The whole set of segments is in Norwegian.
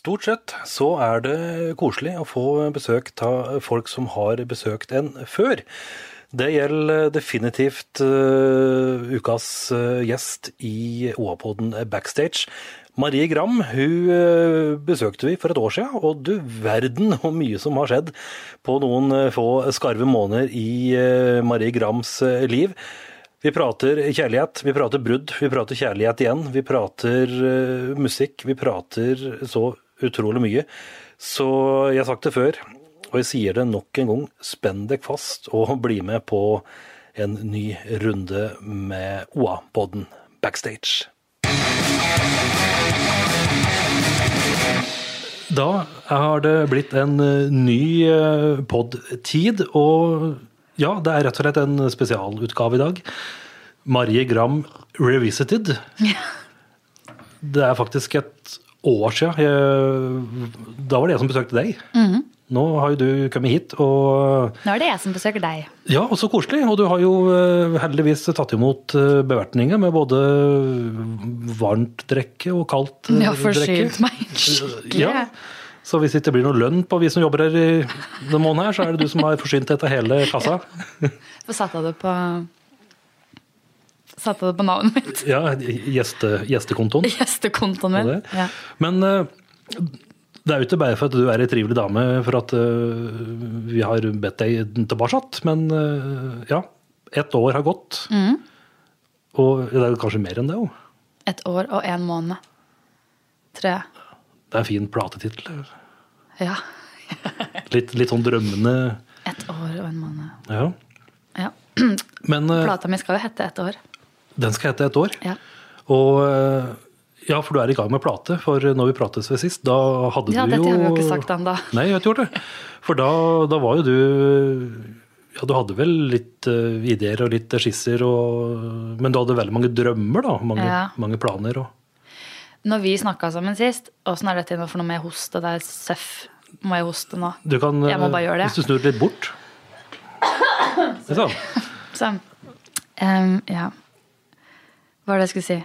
Stort sett så er det koselig å få besøk av folk som har besøkt en før. Det gjelder definitivt uh, ukas uh, gjest i OA-poden Backstage. Marie Gram hun eh, besøkte vi for et år siden, og du verden hvor mye som har skjedd på noen få skarve måneder i Marie Grams liv. Vi prater kjærlighet, vi prater brudd, vi prater kjærlighet igjen. Vi prater musikk, vi prater så utrolig mye. Så jeg har sagt det før, og jeg sier det nok en gang. Spenn deg fast og bli med på en ny runde med OA-podden Backstage. Da har det blitt en eh, ny eh, pod-tid, og ja, det er rett og slett en spesialutgave i dag. Marie Gram Revisited. Det er faktisk et år siden. Da var det jeg som besøkte deg. Nå har jo du kommet hit, og Nå er det jeg som besøker deg. ja, og så koselig. Og du har jo eh, heldigvis tatt imot eh, bevertninger med både varmt drikke og kaldt drikke. Ja, forsynt meg skikkelig. Ja. Så hvis det ikke blir noe lønn på vi som jobber her i denne måneden, her, så er det du som har forsynt dette hele kassa. Så satte av det på Satte det på navnet mitt. Ja, gjeste, gjestekontoen. Gjestekontoen min. Ja. Men eh, det er jo ikke bare for at du er ei trivelig dame for at eh, vi har bedt deg tilbake, men eh, ja. Ett år har gått. Mm. Og det er kanskje mer enn det òg. Et år og en måned, tror jeg. Det er en fin platetittel. Ja. Litt, litt sånn drømmende Et år og en måned. Ja. Ja. Men Plata mi skal jo hete Et år. Den skal hete Et år. Ja. Og eh, ja, for du er i gang med plate. For når vi prates ved sist, da hadde Ja, du jo dette har vi jo ikke sagt ennå. Nei, jeg har ikke gjort det. For da, da var jo du Ja, du hadde vel litt uh, ideer og litt skisser, og, men du hadde veldig mange drømmer, da. Mange, Ja. mange planer. Og, Når vi snakka sammen sist, åssen er dette nå for noe med hoste? Det er søff. Må jeg hoste nå? du kan, Jeg må bare gjøre det. Hvis du snur litt bort Sånn. Så em, Ja. Hva var det jeg skulle si?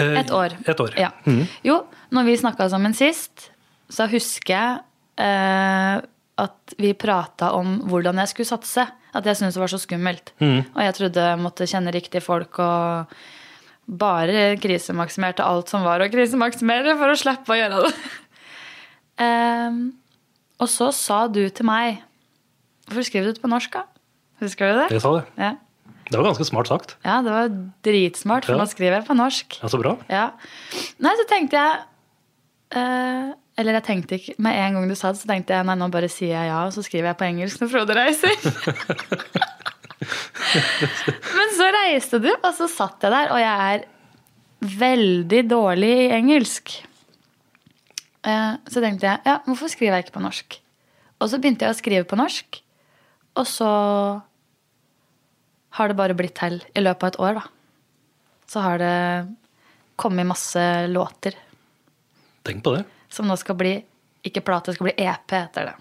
Eh, Et år. Et år. Ja. Mm. Jo, når vi snakka sammen sist, så husker jeg eh, at vi prata om hvordan jeg skulle satse. At jeg syntes det var så skummelt. Mm. Og jeg trodde jeg måtte kjenne riktige folk og bare krisemaksimerte alt som var å krisemaksimere, for å slippe å gjøre det. Em, og så sa du til meg Hvorfor skriver du det på norsk, da? Husker du det? Jeg sa det. Ja. Det var ganske smart sagt. ja, det var dritsmart, for Ja. nå skriver jeg på norsk. Ja, Så bra. Ja. Nei, så tenkte jeg eh, Eller jeg tenkte ikke Med en gang du sa det, så tenkte jeg nei, nå bare sier jeg ja, og så skriver jeg på engelsk når Frode reiser. Men så reiste du, og så satt jeg der, og jeg er veldig dårlig i engelsk. Eh, så tenkte jeg ja, hvorfor skriver jeg ikke på norsk? Og så begynte jeg å skrive på norsk, og så har det bare blitt til i løpet av et år, da. Så har det kommet masse låter Tenk på det. som nå skal bli ikke plate, det skal bli EP etter det.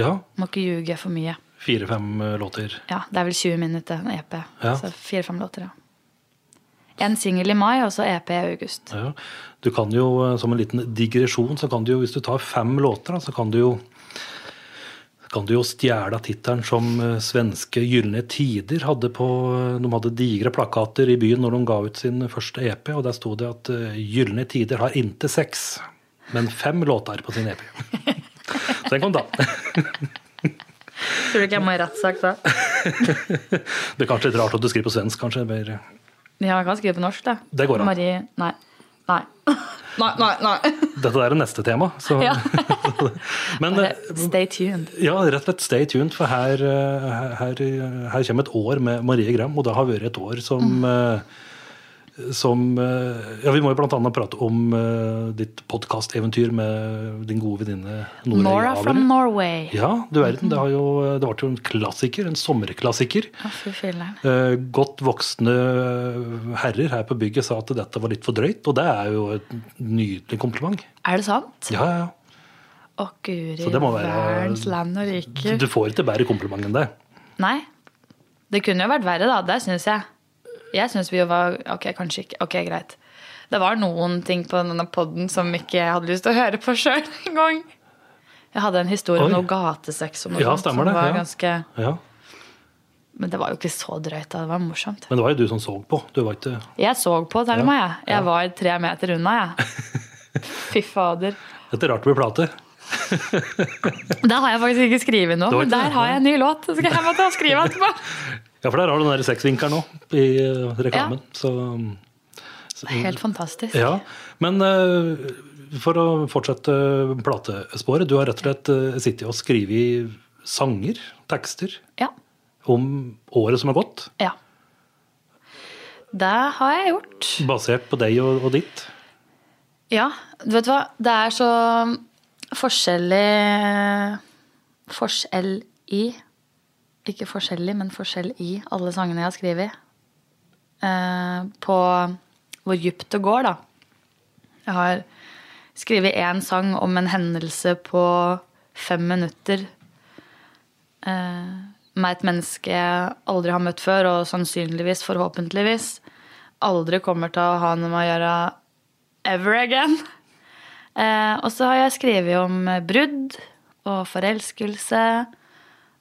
Ja. Må ikke ljuge for mye. Fire-fem eh, låter. Ja, Det er vel 20 minutter, en EP. Ja. Så fire-fem låter, ja. En singel i mai, og så EP i august. Ja. Du kan jo, eh, som en liten digresjon, så kan du jo, hvis du tar fem låter, så kan du jo kan du jo stjele tittelen som eh, svenske Gylne Tider hadde på eh, De hadde digre plakater i byen når de ga ut sin første EP, og der sto det at eh, Gylne Tider har inntil seks, men fem låter på sin EP. Så den kom da. Tror du ikke jeg må i rettssak da? Det er kanskje litt rart at du skriver på svensk, kanskje. Ja, jeg kan skrive på norsk, da. Det går an. Marie Nei. Nei. Nei, nei, nei. dette er det neste tema. Så. Ja. Men eh, stay tuned. Ja, rett og slett stay tuned, for her, eh, her, her kommer et år med Marie Gram, og det har vært et år som Mm. Som eh, Ja, vi må jo blant annet prate om uh, ditt podkasteventyr med din gode venninne Nora Nora Javer. from Norway. Ja, du verden. Det, jo, det ble jo en klassiker, en sommerklassiker. Uh, Godt voksne herrer her på bygget sa at dette var litt for drøyt, og det er jo et nydelig kompliment. Er det sant? Ja, ja. Å, guri verdens land og rike. Du får ikke bedre kompliment enn det. Nei. Det kunne jo vært verre, da. Det syns jeg. Jeg syns vi jo var Ok, kanskje ikke. Ok, greit. Det var noen ting på denne poden som ikke jeg hadde lyst til å høre på sjøl engang. Jeg hadde en historie om noe gatesex og noe Ja, sånt som det, var ja. ganske Ja. Men det var jo ikke så drøyt. Det var morsomt. Men det var jo du som så på. Du var ikke Jeg så på, til og med. Jeg, jeg var tre meter unna, jeg. Fy fader. Dette er rart å bli plate. Der har jeg faktisk ikke skrevet noe, men der har jeg en ny låt. Så skal jeg måtte skrive etterpå. Ja, for der har du den sexvinkelen nå i reklamen. reklamen. Så, så er helt fantastisk. Ja, men eh, for å fortsette platesporet. Du har rett og slett eh, sittet og skrevet sanger, tekster, Ja. om året som har gått. ja. Det har jeg gjort. Basert på deg og, og ditt. Ja, du vet hva? Det er så forskjellig Forskjell i Ikke forskjellig, men forskjell i alle sangene jeg har skrevet. Eh, på hvor dypt det går, da. Jeg har skrevet én sang om en hendelse på fem minutter. Eh, med et menneske jeg aldri har møtt før, og sannsynligvis, forhåpentligvis, aldri kommer til å ha noe med å gjøre ever again. Eh, og så har jeg skrevet om brudd og forelskelse.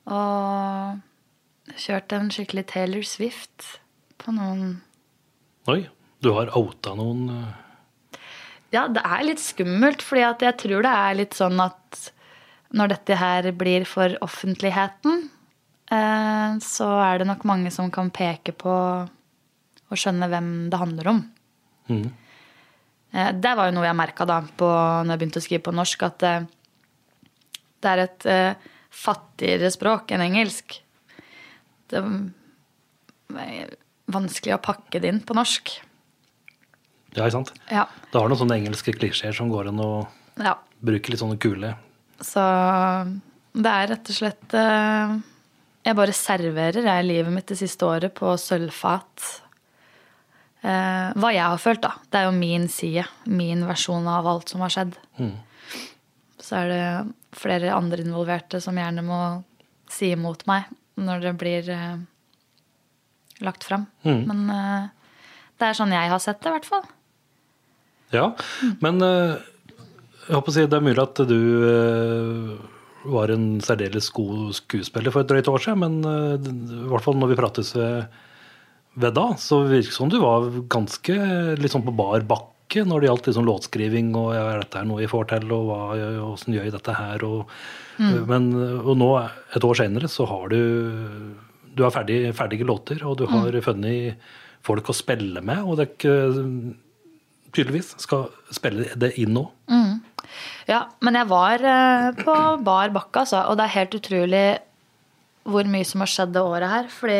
Og kjørt en skikkelig Taylor Swift på noen Oi, du har outa noen eh, Ja, det er litt skummelt, fordi at jeg tror det er litt sånn at når dette her blir for offentligheten, eh, så er det nok mange som kan peke på og skjønne hvem det handler om. Mhm. Eh, Det var jo noe jeg merka da på, når jeg begynte å skrive på norsk, at det er et fattigere språk enn engelsk. Det er vanskelig å pakke det inn på norsk. Ja, ikke sant? Ja. Det har noen sånne engelske klisjeer som går an å ja. bruke litt sånne kule. Så det er rett og slett eh, Jeg bare serverer jeg livet mitt det siste året på sølvfat. Eh, hva jeg har følt, da. Det er jo min side. Min versjon av alt som har skjedd. Så er det flere andre involverte som gjerne må si imot meg når det blir eh, lagt fram. Men eh, det er sånn jeg har sett det, i hvert fall. Ja, men eh, jeg håper å si det er mulig at du eh, var en særdeles god skuespiller for et drøyt år siden, men eh, i hvert fall når vi prates ved, ved da, så virker det som du var ganske litt sånn på bar bakke når det gjaldt liksom låtskriving og ja, er dette er noe vi får til, og hva, hvordan gjør jeg dette her? Og, men, og nå, et år senere, så har du du har ferdig, ferdige låter, og du har funnet folk å spille med, og det er ikke tydeligvis skal spille det inn nå. Ja, men jeg var eh, på bar bakke, altså. Og det er helt utrolig hvor mye som har skjedd det året her. Fordi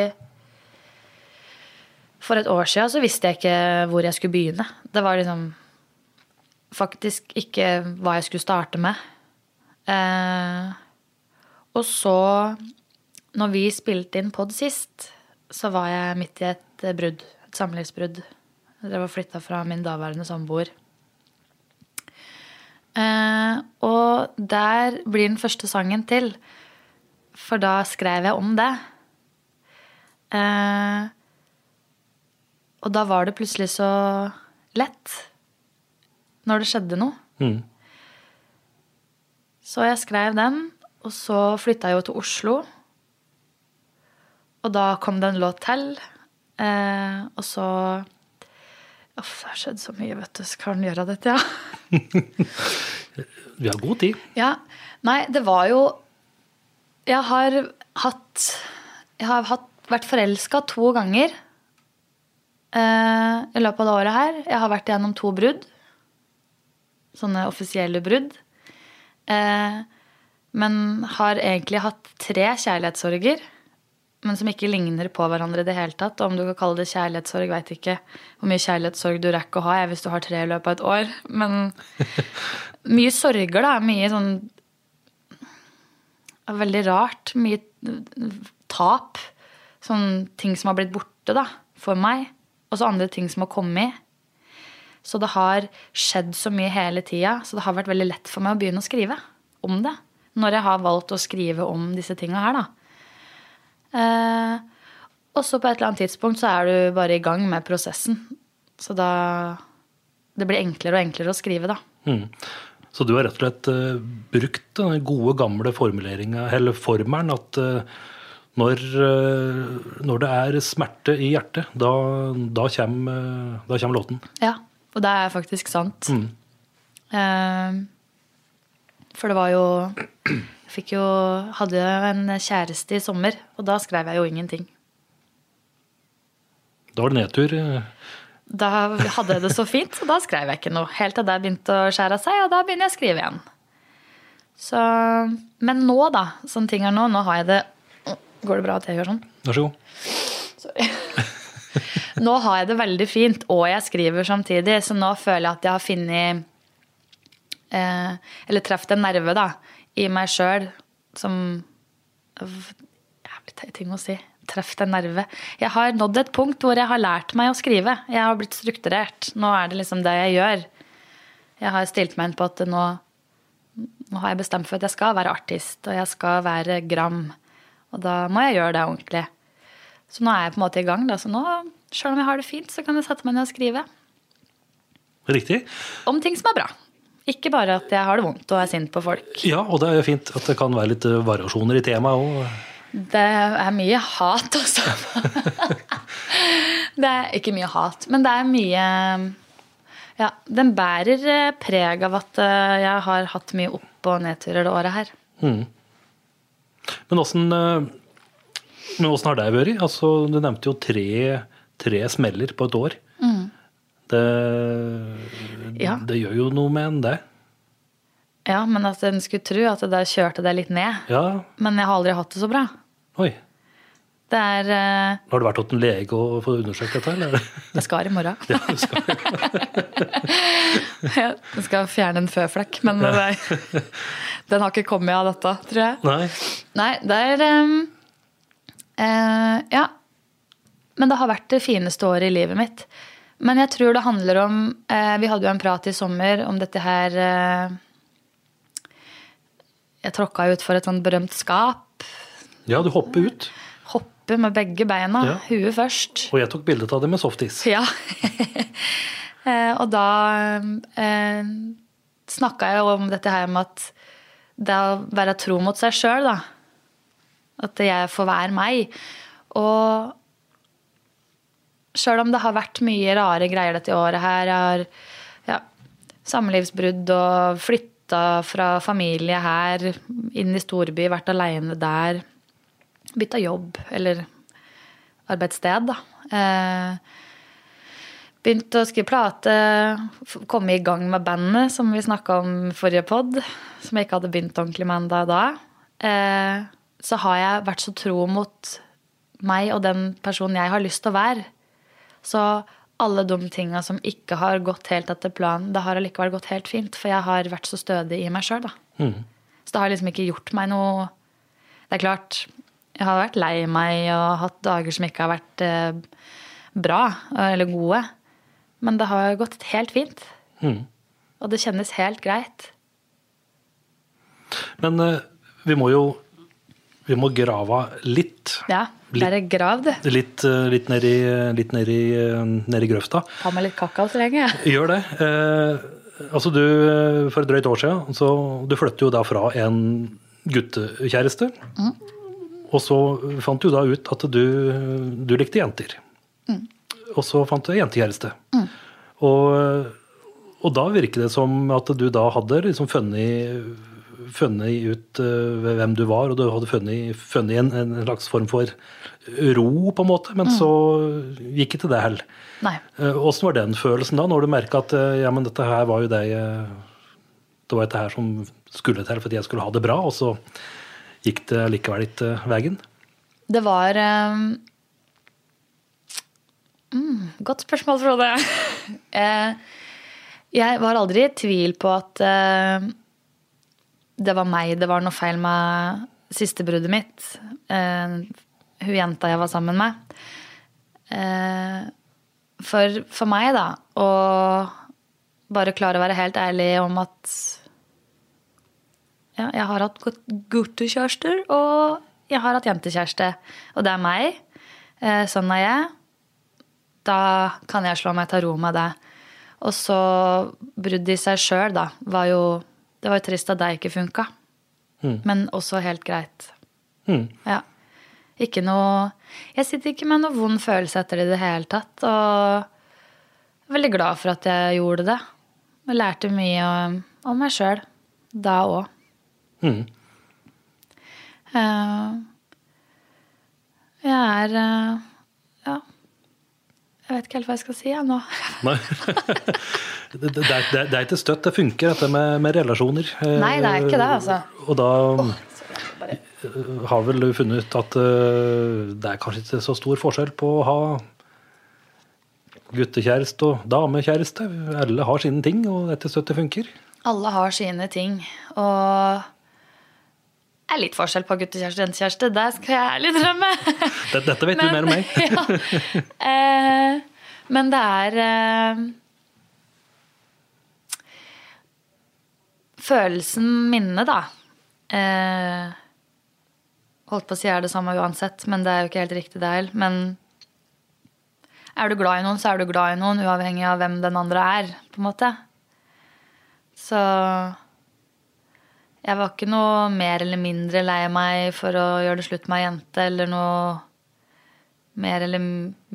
for et år siden så visste jeg ikke hvor jeg skulle begynne. Det var liksom faktisk ikke hva jeg skulle starte med. Eh, og så, når vi spilte inn pod sist, så var jeg midt i et brudd. Et samlivsbrudd. Jeg var flytta fra min daværende samboer. Eh, og der blir den første sangen til. For da skrev jeg om det. Eh, og da var det plutselig så lett. Når det skjedde noe. Mm. Så jeg skrev den, og så flytta jeg jo til Oslo. Og da kom det en låt til. Eh, og så Uff, det har skjedd så mye, vet du. Skal den gjøre dette, ja? Vi har god tid. Ja. Nei, det var jo Jeg har hatt Jeg har hatt, vært forelska to ganger i løpet av det året her. Jeg har vært gjennom to brudd. Sånne offisielle brudd. Eh, men har egentlig hatt tre kjærlighetssorger. men som ikke ligner på hverandre i det hele tatt. Om du kan kalle det kjærlighetssorg, veit ikke hvor mye kjærlighetssorg du rekker å ha jeg, hvis du har tre i løpet av et år. Men mye sorger, da. Mye sånn Veldig rart. Mye tap. Sånn ting som har blitt borte, da, for meg. Og så andre ting som har kommet. Så det har skjedd så mye hele tida, så det har vært veldig lett for meg å begynne å skrive om det. Når jeg har valgt å skrive om disse tinga her, da. Eh, og så på et eller annet tidspunkt så er du bare i gang med prosessen. Så da Det blir enklere og enklere å skrive, da. Mm. Så du har rett og slett uh, brukt den gode, gamle formuleringa, eller formelen, at uh, når, uh, når, det er smerte i hjertet, da, da, kommer, da kommer låten. Ja, og det er faktisk sant. Mm. for det var jo Jeg fikk jo Hadde en kjæreste i sommer, og da skrev jeg jo ingenting. Da var det nedtur? Da hadde jeg det så fint, så da skrev jeg ikke noe. Helt til det begynte å skjære seg, og da begynner jeg å skrive igjen. Så, men nå, da, sånn ting er nå, nå har jeg det Går det bra at jeg gjør sånn? Vær så god. Sorry. Nå har jeg det veldig fint, og jeg skriver samtidig, så nå føler jeg at jeg har funnet eh, Eller truffet en nerve, da, i meg sjøl som Jævlig ting å si. Truffet en nerve. Jeg har nådd et punkt hvor jeg har lært meg å skrive. Jeg har blitt strukturert. Nå er det liksom det jeg gjør. Jeg har stilt meg inn på at nå, nå har jeg bestemt for at jeg skal være artist, og jeg skal være gram. Og da må jeg gjøre det ordentlig. Så nå er jeg på en måte i gang. Da. Så nå, selv om jeg har det fint, så kan jeg sette meg ned og skrive. Riktig. Om ting som er bra. Ikke bare at jeg har det vondt og er sint på folk. Ja, og det er jo fint at det kan være litt variasjoner i temaet òg. Det er mye hat, altså. det er ikke mye hat, men det er mye Ja, den bærer eh, preg av at eh, jeg har hatt mye opp- og nedturer det året her. Mm. Men åssen har det vært? Altså, du nevnte jo tre, tre smeller på et år. Mm. Det, ja. det, gjør jo noe med en, det. Ja, men at en skulle tro at det der kjørte det litt ned. Ja. Men jeg har aldri hatt det så bra. Oi. Det er uh... Har du vært hos en lege og fått undersøkt dette? eller? Jeg skal i morgen. Ja, du skal. jeg skal fjerne en føflekk, men ja. det, den har ikke kommet av dette, tror jeg. Nei. Nei, det er um, uh, Ja. Men det har vært det fineste året i livet mitt. Men jeg tror det handler om uh, Vi hadde jo en prat i sommer om dette her Jeg tråkka ut for et sånt berømt skap. Ja, du hopper ut. Hoppe med begge beina. Ja. Huet først. Og jeg tok bilde av det med softis. Ja. og da eh, snakka jeg om dette her med at det å være tro mot seg sjøl, da. At jeg får være meg. Og sjøl om det har vært mye rare greier dette året her, jeg har ja, samlivsbrudd og flytta fra familie her, inn i storby, vært aleine der. Bytta jobb, eller arbeidssted, da. Eh, Begynt å skrive plate, komme i gang med bandet, som vi snakka om forrige pod. Som jeg ikke hadde begynt ordentlig med ennå da. Eh, så har jeg vært så tro mot meg og den personen jeg har lyst til å være. Så alle de tinga som ikke har gått helt etter planen, det har allikevel gått helt fint. For jeg har vært så stødig i meg sjøl, da. Mm. Så det har liksom ikke gjort meg noe Det er klart, jeg har vært lei meg og hatt dager som ikke har vært eh, bra eller gode. Men det har gått helt fint. Mm. Og det kjennes helt greit. Men uh, vi må jo vi må grave litt. Ja, bare grav, du. Litt, uh, litt nedi, litt uh, nedi grøfta. Ta med litt kakao så lenge. Gjør det. altså du, For et drøyt år siden så du flytter jo da fra en guttekjæreste. Mm. Og så fant du da ut at du, du likte jenter. Mm og så fant du jentekjæreste. Mm. Og, og, da virker det som at du da hadde liksom funnet, funnet ut uh, hvem du var, og du hadde funnet, funnet en, en, slags form for ro, på en måte. Men mm. så gikk ikke det heller. Åssen uh, var den følelsen da, når du merka at uh, ja, men dette her var jo det Det var dette her som skulle til for at jeg skulle ha det bra, og så gikk det likevel ikke veien? Det var um, mm, Godt spørsmål, Frode. Eh, jeg var aldri i tvil på at uh, det var meg det var noe feil med siste bruddet mitt. Uh, hun jenta jeg var sammen med. Uh, for, for meg, da, å bare klare å være helt ærlig om at ja, jeg har hatt guttekjærester, og jeg har hatt jentekjæreste. Og det er meg. Sånn er jeg. Da kan jeg slå meg til ro med det. Og så bruddet i seg sjøl, da, var jo Det var jo trist at det ikke funka. Men også helt greit. Mm. Ja. Ikke noe Jeg sitter ikke med noe vond følelse etter det i det hele tatt. Og er veldig glad for at jeg gjorde det. Jeg lærte mye om, om meg sjøl da òg. Mm. Eh, jeg er eh, Ja. Jeg vet ikke helt hva jeg skal si jeg, nå. Nei. det, det, det, er, det ikke støtt det funker, dette med, med relasjoner. Eh, Nei, det er ikke det, altså. Og da eh, har vel du funnet ut at eh, det er kanskje ikke så stor forskjell på å ha guttekjæreste og damekjæreste. Alle har sine ting, og dette støttet funker. Alle har sine ting. Og er litt forskjell på guttekjæreste og jentekjæreste. Det skal jeg ærlig drømme. Dette, dette vet du mer om meg. ja. eh, men det er eh, Følelsen minne, da. Eh, holdt på å si er det samme uansett, men det er jo ikke helt riktig, det heller. Men er du glad i noen, så er du glad i noen, uavhengig av hvem den andre er. på en måte. Så jeg var ikke noe mer eller mindre lei meg for å gjøre det slutt med ei jente, eller noe mer eller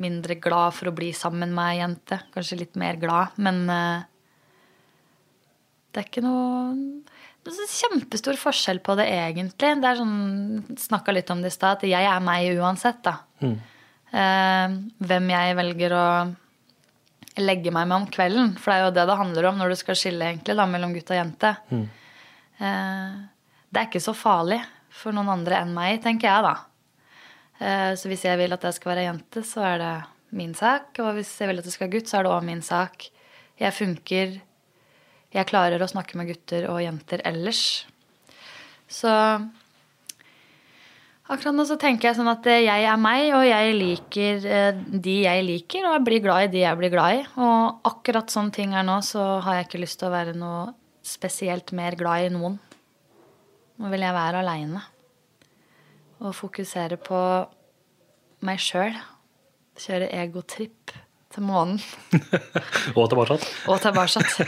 mindre glad for å bli sammen med ei jente. Kanskje litt mer glad, men eh, det er ikke noe det så kjempestor forskjell på det, egentlig. Det er sånn, Snakka litt om det i stad, at jeg er meg uansett, da. Eh, hvem jeg velger å legge meg med om kvelden. For det er jo det det handler om når du skal skille egentlig da, mellom gutt og jente. Eh, det er ikke så farlig for noen andre enn meg, tenker jeg, da. Eh, Så hvis jeg vil at jeg skal være jente, så er det min sak. Og hvis jeg vil at det skal være gutt, så er det òg min sak. Jeg funker Jeg klarer å snakke med gutter og jenter ellers. Så akkurat nå så tenker jeg sånn at eh, jeg er meg, og jeg liker eh, de jeg liker, og jeg blir glad i de jeg blir glad i. Og akkurat sånn ting er nå, så har jeg ikke lyst til å være noe spesielt mer glad i noen. Nå vil jeg være aleine og fokusere på meg sjøl. Kjøre egotripp til månen Og tilbake. og tilbake.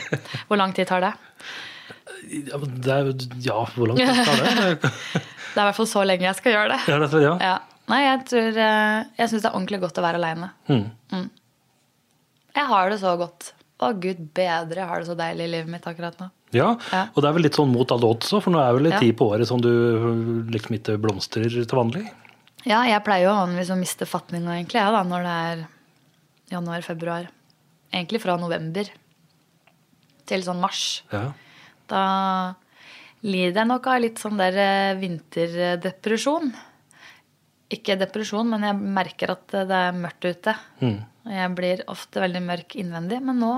Hvor lang tid tar det? Ja, det er, ja, hvor lang tid tar det? Det er i hvert fall så lenge jeg skal gjøre det. Ja, det ja. Ja. Nei, jeg tror eh, Jeg syns det er ordentlig godt å være aleine. Mm. Jeg har det så godt. Å, gud bedre, jeg har det så deilig i livet mitt akkurat nå. Ja, Ja. og det er vel litt sånn mot alle odds òg, for nå er vel en Ja. tid på året som du liksom ikke blomstrer til vanlig. Ja, jeg pleier jo vanligvis å miste fatninga, egentlig, ja, da, når det er januar-februar. Egentlig fra november til sånn mars. Ja. Da lider jeg nok av litt sånn der eh, vinterdepresjon. Ikke depresjon, men jeg merker at det er mørkt ute. Mm. Jeg blir ofte veldig mørk innvendig, men nå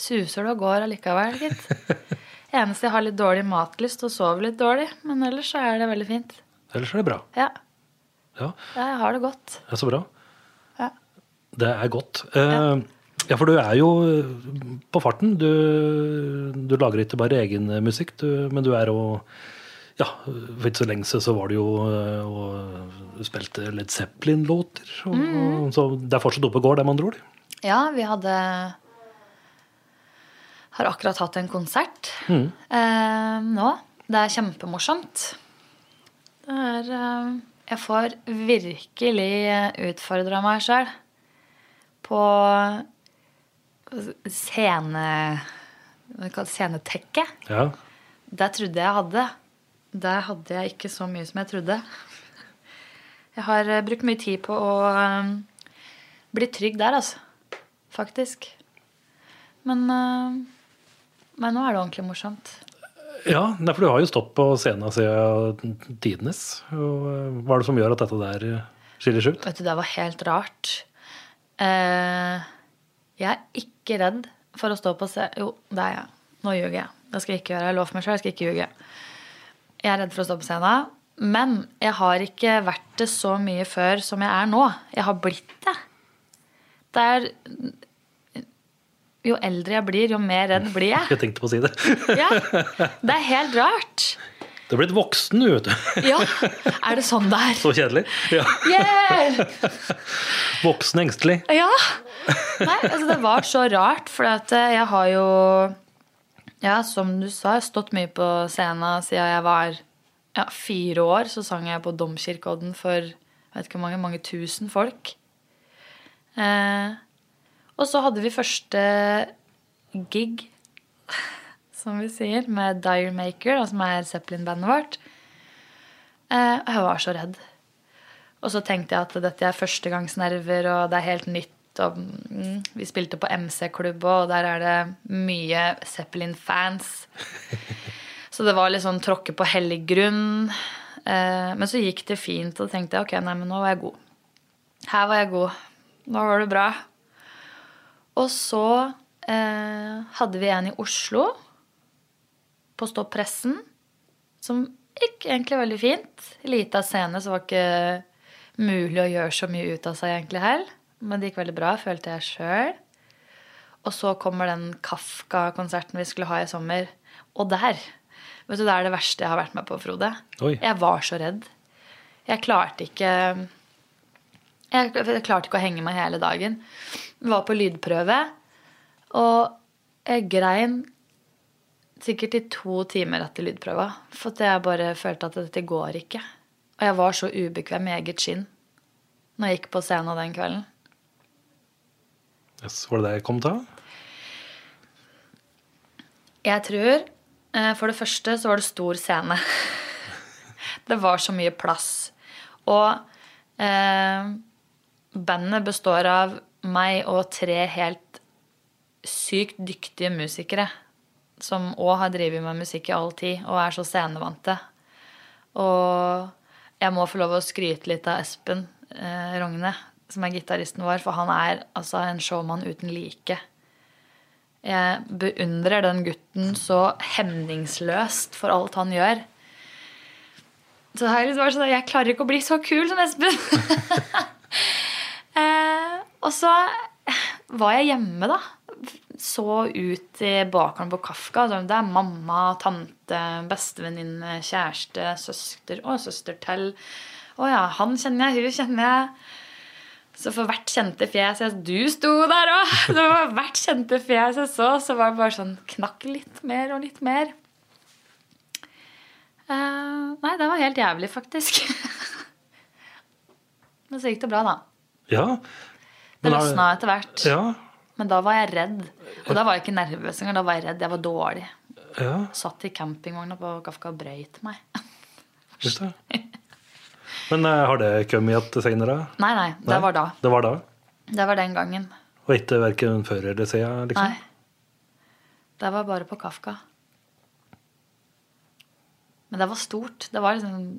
suser det og går allikevel, gitt. Eneste jeg har litt dårlig matlyst og sover litt dårlig, men ellers så er det veldig fint. Ellers er det bra. Ja, Ja, ja jeg har det godt. det er så bra. Ja. Det er godt. Eh, ja, for du er jo på farten. Du, du lager ikke bare egen musikk, du, men du er òg ja, For ikke så lenge siden så var det jo eh, og spilte Led Zeppelin-låter. Mm. Så det er fortsatt oppe og går, det med andre ord? Ja, vi hadde Har akkurat hatt en konsert eh, nå. Det er kjempemorsomt. Det er eh, Jeg får virkelig utfordra meg sjøl på scene... hva det kalles, scenetekket. Ja. Det trodde jeg hadde. Det hadde jeg ikke så mye som jeg trodde. Jeg har eh, brukt mye tid på å eh, bli trygg der, altså. Faktisk. Men, eh, men nå er det ordentlig morsomt. Ja, for du har jo stått på scenen siden tidenes. Eh, hva er det som gjør at dette der skiller seg ut? Vet du, det var helt rart. Eh, jeg er ikke redd for å stå på scenen. Jo, det er jeg. Nå ljuger jeg. Det skal jeg ikke gjøre. Jeg lover meg selv, jeg skal ikke ljuge. Jeg er redd for å stå på scenen. Men jeg har ikke vært det så mye før som jeg er nå. Jeg har blitt det. Det er Jo eldre jeg blir, jo mer redd blir jeg. Jeg tenkte på å si det. Ja, Det er helt rart. Du er blitt voksen, vet du. Ja, Er det sånn det er? Så kjedelig. Ja. Yeah! Voksen engstelig. Ja. Nei, altså det var så rart, for eh, jeg har jo Ja, som du sa, jeg har stått mye på scenen siden jeg var ja, fire år. Så sang jeg på Domkirkeodden for vet ikke hvor mange, mange tusen folk. Eh, og så hadde vi første gig, som vi sier, med Dire Maker, som er Zeppelin-bandet vårt. Eh, og jeg var så redd. Og så tenkte jeg at dette er førstegangsnerver, og det er helt nytt. Og mm, vi spilte på MC-klubb, og der er det mye Zeppelin-fans. Så det var litt sånn tråkke på hellig grunn. Eh, men så gikk det fint, og tenkte jeg ok, nei, men nå var jeg god. Her var jeg god. Nå var det bra. Og så eh, hadde vi en i Oslo, på Stå Pressen, som gikk egentlig veldig fint. Lita scene, så var ikke mulig å gjøre så mye ut av seg egentlig heller. Men det gikk veldig bra, følte jeg sjøl. Og så kommer den Kafka-konserten vi skulle ha i sommer. Og der Vet du, Det er det verste jeg har vært med på, Frode. Oi. Jeg var så redd. Jeg klarte ikke jeg, jeg klarte ikke å henge meg hele dagen. Var på lydprøve, og jeg grein sikkert i to timer etter lydprøva. For jeg bare følte at dette går ikke. Og jeg var så ubekvem i eget skinn når jeg gikk på scenen den kvelden. Yes, var det det jeg kom til? Jeg tror eh, For det første så var det stor scene. Det var så mye plass. Og eh, bandet består av meg og tre helt sykt dyktige musikere. Som òg har drevet med musikk i all tid og er så scenevante. Og jeg må få lov å skryte litt av Espen eh, Rogne, som er gitaristen vår, for han er altså en showman uten like. Jeg beundrer den gutten så hemningsløst for alt han gjør. Så det jeg liksom vært sånn, Jeg klarer ikke å bli så kul som Espen. eh, og så var jeg hjemme, da. Så ut i bakgården på Kafka. Det er mamma, tante, bestevenninne, kjæreste, søster og søster til. Å ja, han kjenner jeg, hun kjenner jeg. Så for hvert kjente fjes jeg Du sto der òg! Så for hvert kjente fjes jeg så, så var det bare sånn Knakk litt mer og litt mer. Eh, nei, det var helt jævlig, faktisk. Men så gikk det bra, da. Ja. Det løsna etter hvert. Ja. Men da var jeg redd. Og da var jeg ikke nervøs engang. Da var jeg redd. Jeg var dårlig. ja. Satt i campingvogna på Kafka og brøyt meg. Just det. Men uh, har det kommet igjen seinere? Nei, nei. Det Nei? var da. Det var da? Det var den gangen. Og ikke verken før eller siden? Liksom? Nei. Det var bare på Kafka. Men det var stort. Det var liksom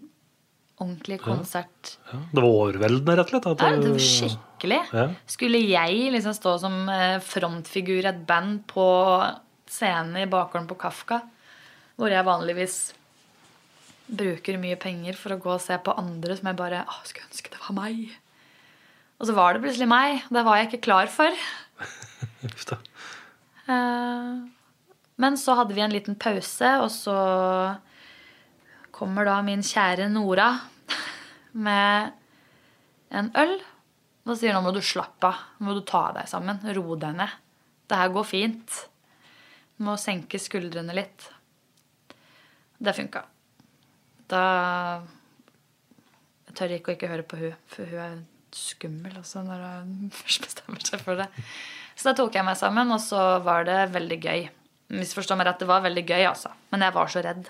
ordentlig konsert. Ja. Det var overveldende, rett og slett? At Ja, det var skikkelig. Ja. Skulle jeg liksom stå som eh, frontfigur i et band på scenen i bakgården på Kafka, hvor jeg vanligvis bruker mye penger for å gå og se på andre som jeg bare Å, skulle ønske det var meg. Og så var det plutselig meg. og Det var jeg ikke klar for. Uff det. Eh, Men så hadde vi en liten pause, og så kommer da min kjære Nora med en øl. Og sier nå må du slappe av. Nå må du ta deg sammen. Ro deg ned. Det her går fint. Du må senke skuldrene litt. Det funka. Da Jeg tør ikke å ikke høre på hun, for hun er skummel også når hun først bestemmer seg for det. Så da tok jeg meg sammen, og så var det veldig gøy. Misforstå meg rett, det var veldig gøy, altså. Men jeg var så redd.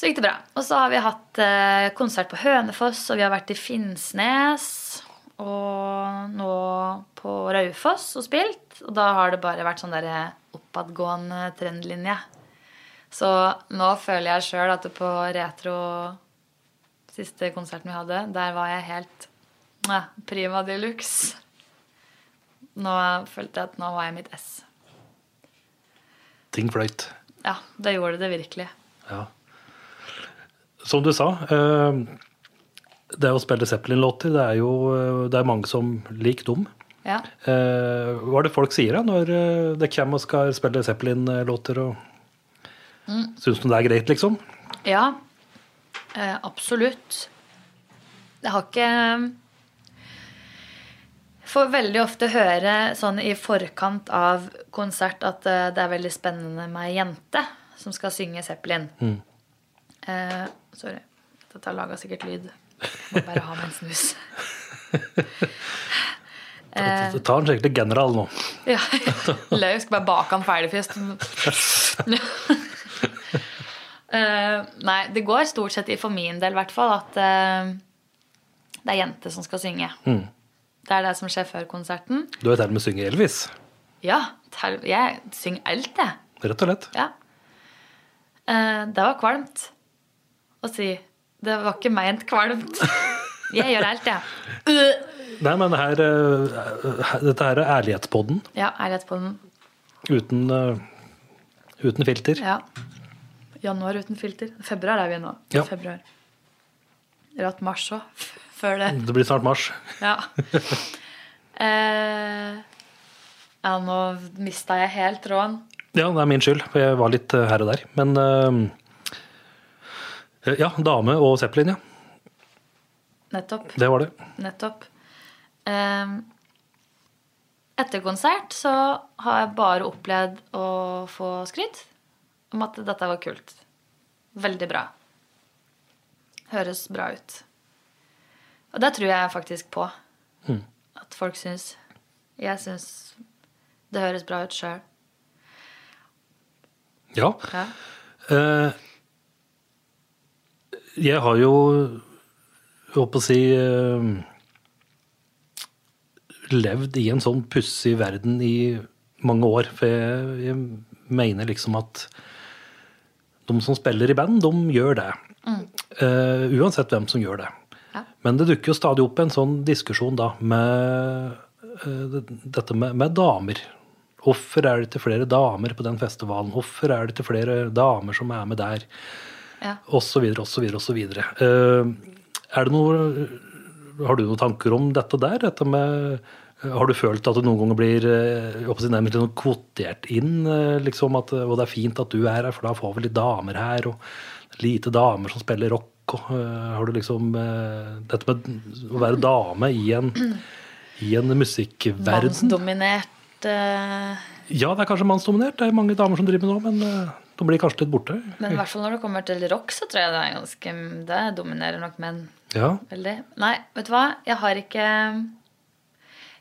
Så gikk det bra. Og så har vi hatt eh, konsert på Hønefoss, og vi har vært i Finnsnes. Og nå på Raufoss og spilt. Og da har det bare vært sånn der oppadgående trendlinje. Så nå føler jeg sjøl at på retro siste konserten vi hadde, der var jeg helt ja, prima de luxe. Nå følte jeg at nå var jeg mitt ess. Ting fløyt. Ja, det gjorde det virkelig. Ja. Som du sa, eh, det å spille Zeppelin-låter, det er jo eh, det er mange som liker dem. Ja. Eh, hva er det folk sier da, når det kommer og skal spille Zeppelin-låter? og Mm. Syns du det er greit, liksom? Ja, absolutt. Jeg har ikke Får veldig ofte høre sånn i forkant av konsert at det er veldig spennende med ei jente som skal synge Zeppelin. Eh, sorry. Dette laga sikkert lyd. Jeg må bare ha meg en snus. Ta ta en skikkelig general nå. Ja. Løy, skal bare bake han ferdig først. Eh, nei, det går stort sett i for min del, i hvert fall, at uh, det er jente som skal synge. Det er det som skjer før konserten. Du har til og med synge Elvis, Ja, jeg synger alt, jeg. rett og slett. Ja. Uh, det var kvalmt å si. Det var ikke meint kvalmt. Jeg gjør alt, jeg. Nei, men her, eh, dette her er ærlighetspodden Ja, ærlighetspodden. uten, eh, uten filter. Ja. Januar uten filter. Februar er vi nå. Ja. Februar. Ratt mars òg. Før det. Det blir snart mars. Ja. Eh, ja, nå mista jeg helt tråden. Ja, det er min skyld, for jeg var litt eh, her og der. Men ja, dame og Zeppelin, ja. Nettopp. Det var det. Nettopp. Eh, etter konsert så har jeg bare opplevd å få skryt om at dette var kult. Veldig bra. Høres bra ut. Og det tror jeg faktisk på. At folk syns. Jeg syns det høres bra ut sjøl. Ja. Ja. Eh, jeg har jo, jeg håper å si eh, Levd i en sånn pussig verden i mange år. For jeg, jeg mener liksom at de som spiller i band, de gjør det. Eh, uansett hvem som gjør det. Ja. Men det dukker jo stadig opp en sånn diskusjon da med uh, dette med, med damer. Hvorfor er det ikke flere damer på den festivalen? Hvorfor er det ikke flere damer som er med der? Ja. Så videre. Eh, er det noe Har du noen tanker om dette der? Dette med har du følt at du noen ganger blir eh, nærmest kvotert inn? eh, liksom at, Og det er fint at du er her, for da får vi litt damer her. Og lite damer som spiller rock. Og, eh, har du liksom eh, Dette med å være dame i en, i en musikkverden Mannsdominert uh... Ja, det er kanskje mannsdominert. Det er mange damer som driver med det, men eh, blir kanskje litt borte. Men i hvert fall når det kommer til rock, så tror jeg det er ganske Det dominerer nok menn Ja, veldig. Nei, vet du hva? Jeg har ikke